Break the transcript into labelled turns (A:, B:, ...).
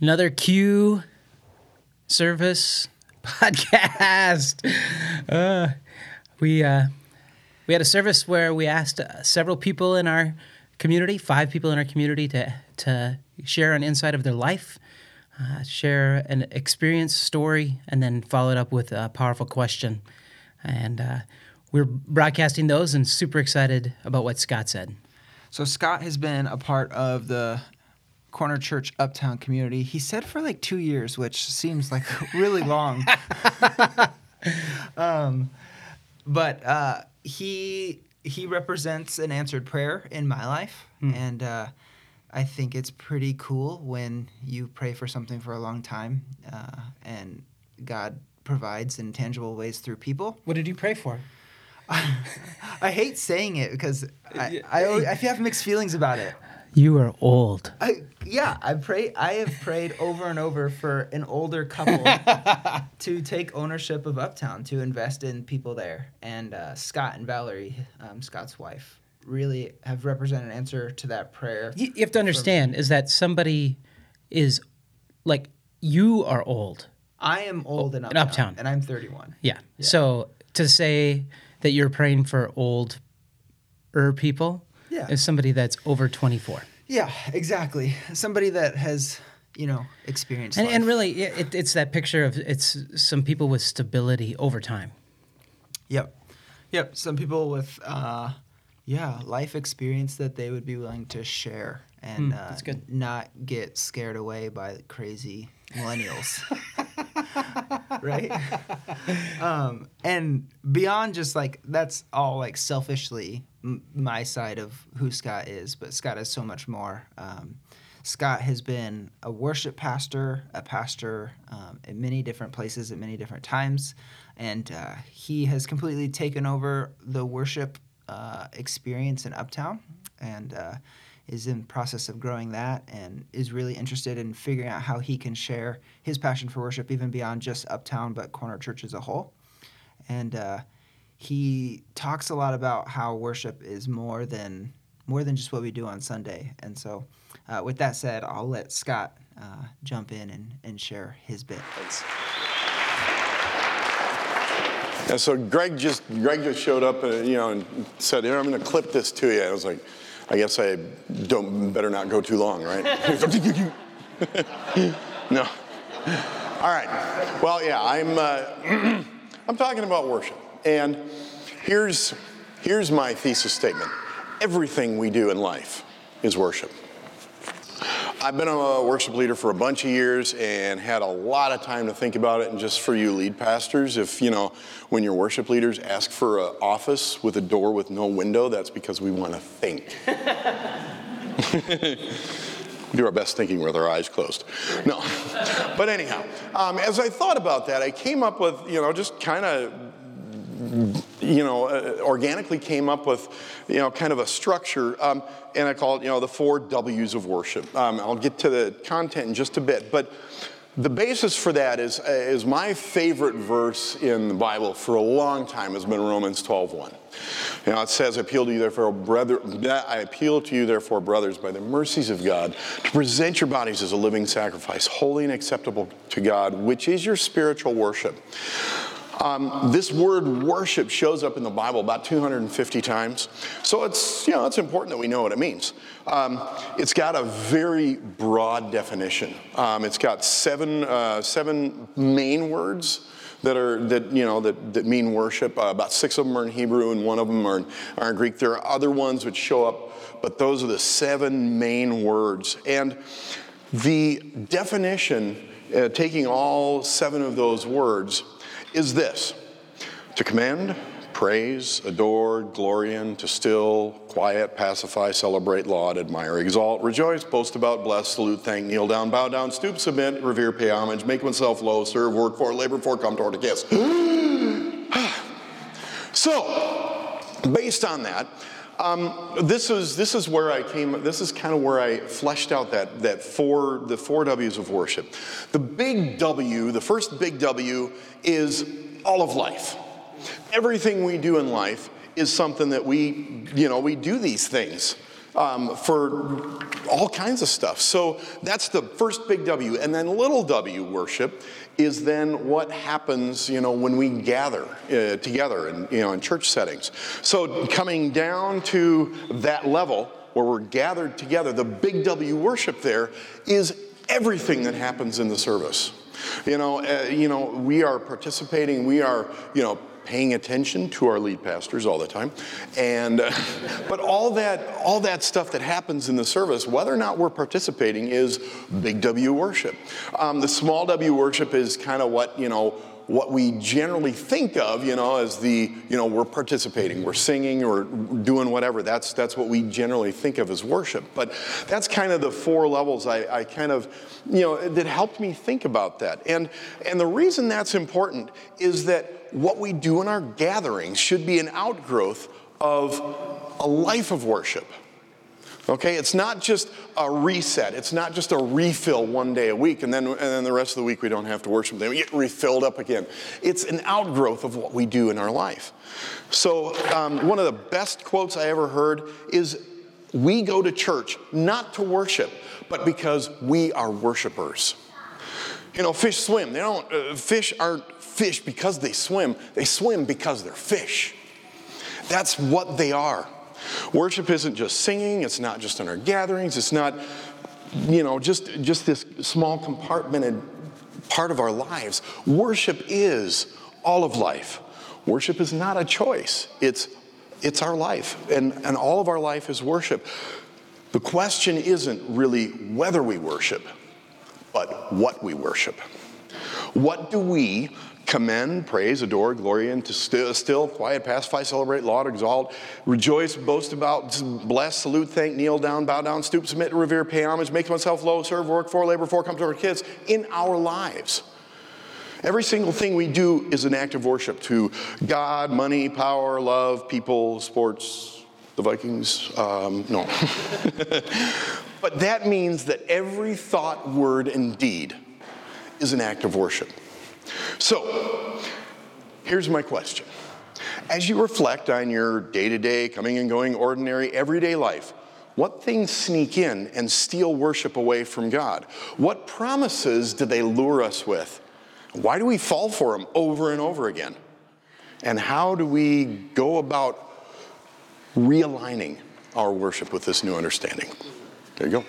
A: another Q service podcast. Uh, we uh, we had a service where we asked uh, several people in our community, five people in our community, to to share an insight of their life, uh, share an experience story, and then follow it up with a powerful question. And uh, we're broadcasting those, and super excited about what Scott said.
B: So Scott has been a part of the Corner Church Uptown community. He said for like two years, which seems like really long. um, but uh, he he represents an answered prayer in my life, and uh, I think it's pretty cool when you pray for something for a long time, uh, and God provides in tangible ways through people.
A: What did you pray for?
B: I hate saying it because I, I, I have mixed feelings about it.
A: You are old.
B: I, yeah, I pray. I have prayed over and over for an older couple to take ownership of Uptown, to invest in people there, and uh, Scott and Valerie, um, Scott's wife, really have represented an answer to that prayer.
A: You, you have to understand is that somebody is like you are old.
B: I am old in
A: in
B: Uptown,
A: Uptown.
B: and I'm 31.
A: Yeah. So to say that you're praying for old er people
B: Yeah.
A: is somebody that's over 24.
B: Yeah, exactly. Somebody that has, you know, experienced.
A: And, and really, it, it's that picture of it's some people with stability over time.
B: Yep. Yep. Some people with, uh, yeah, life experience that they would be willing to share and
A: Hmm,
B: uh,
A: good.
B: not get scared away by crazy millennials. right? um, and beyond just like, that's all like selfishly my side of who Scott is, but Scott is so much more. Um, Scott has been a worship pastor, a pastor um, in many different places at many different times, and uh, he has completely taken over the worship uh, experience in Uptown, and uh, is in process of growing that, and is really interested in figuring out how he can share his passion for worship even beyond just Uptown, but Corner Church as a whole, and. Uh, he talks a lot about how worship is more than more than just what we do on Sunday. And so, uh, with that said, I'll let Scott uh, jump in and, and share his bit.
C: And so Greg just Greg just showed up, and, you know, and said, "Here, I'm going to clip this to you." I was like, "I guess I don't better not go too long, right?" no. All right. Well, yeah, I'm uh, I'm talking about worship, and here's here's my thesis statement: everything we do in life is worship. I've been a worship leader for a bunch of years and had a lot of time to think about it. And just for you lead pastors, if you know, when your worship leaders ask for an office with a door with no window, that's because we want to think. Do our best thinking with our eyes closed. No. But anyhow, um, as I thought about that, I came up with, you know, just kind of you know, uh, organically came up with, you know, kind of a structure, um, and I call it, you know, the four W's of worship. Um, I'll get to the content in just a bit, but the basis for that is, uh, is my favorite verse in the Bible for a long time has been Romans 12:1. You know, it says, "I appeal to you, therefore, brother, I appeal to you, therefore, brothers, by the mercies of God, to present your bodies as a living sacrifice, holy and acceptable to God, which is your spiritual worship." Um, this word worship shows up in the Bible about 250 times. So it's, you know, it's important that we know what it means. Um, it's got a very broad definition. Um, it's got seven, uh, seven main words that are, that, you know, that, that mean worship. Uh, about six of them are in Hebrew and one of them are in, are in Greek. There are other ones which show up, but those are the seven main words. And the definition, uh, taking all seven of those words, is this to commend, praise, adore, glory in, to still, quiet, pacify, celebrate, laud, admire, exalt, rejoice, boast about, bless, salute, thank, kneel down, bow down, stoop, submit, revere, pay homage, make oneself low, serve, work for, labor for, come toward a kiss. so, based on that, um, this is this is where I came. This is kind of where I fleshed out that that four the four W's of worship. The big W, the first big W, is all of life. Everything we do in life is something that we you know we do these things um, for all kinds of stuff. So that's the first big W. And then little w worship is then what happens, you know, when we gather uh, together in, you know, in church settings. So coming down to that level where we're gathered together, the big W worship there is everything that happens in the service. You know, uh, you know, we are participating, we are, you know, paying attention to our lead pastors all the time. And, uh, but all that, all that stuff that happens in the service, whether or not we're participating, is big W worship. Um, the small W worship is kind of what, you know, what we generally think of, you know, as the, you know, we're participating, we're singing or doing whatever. That's, that's what we generally think of as worship. But that's kind of the four levels I, I kind of, you know, that helped me think about that. And, and the reason that's important is that what we do in our gatherings should be an outgrowth of a life of worship. Okay, it's not just a reset. It's not just a refill one day a week, and then, and then the rest of the week we don't have to worship. We get refilled up again. It's an outgrowth of what we do in our life. So, um, one of the best quotes I ever heard is We go to church not to worship, but because we are worshipers. You know, fish swim. They don't, uh, fish aren't fish because they swim, they swim because they're fish. That's what they are. Worship isn't just singing, it's not just in our gatherings, it's not, you know, just, just this small compartmented part of our lives. Worship is all of life. Worship is not a choice, it's, it's our life, and, and all of our life is worship. The question isn't really whether we worship, but what we worship. What do we commend, praise, adore, glory, and to still, quiet, pacify, celebrate, laud, exalt, rejoice, boast about, bless, salute, thank, kneel down, bow down, stoop, submit, revere, pay homage, make oneself low, serve, work for, labor for, come to our kids in our lives. Every single thing we do is an act of worship to God, money, power, love, people, sports, the Vikings. Um, no. but that means that every thought, word, and deed is an act of worship. So, here's my question. As you reflect on your day to day, coming and going, ordinary, everyday life, what things sneak in and steal worship away from God? What promises do they lure us with? Why do we fall for them over and over again? And how do we go about realigning our worship with this new understanding? There you go.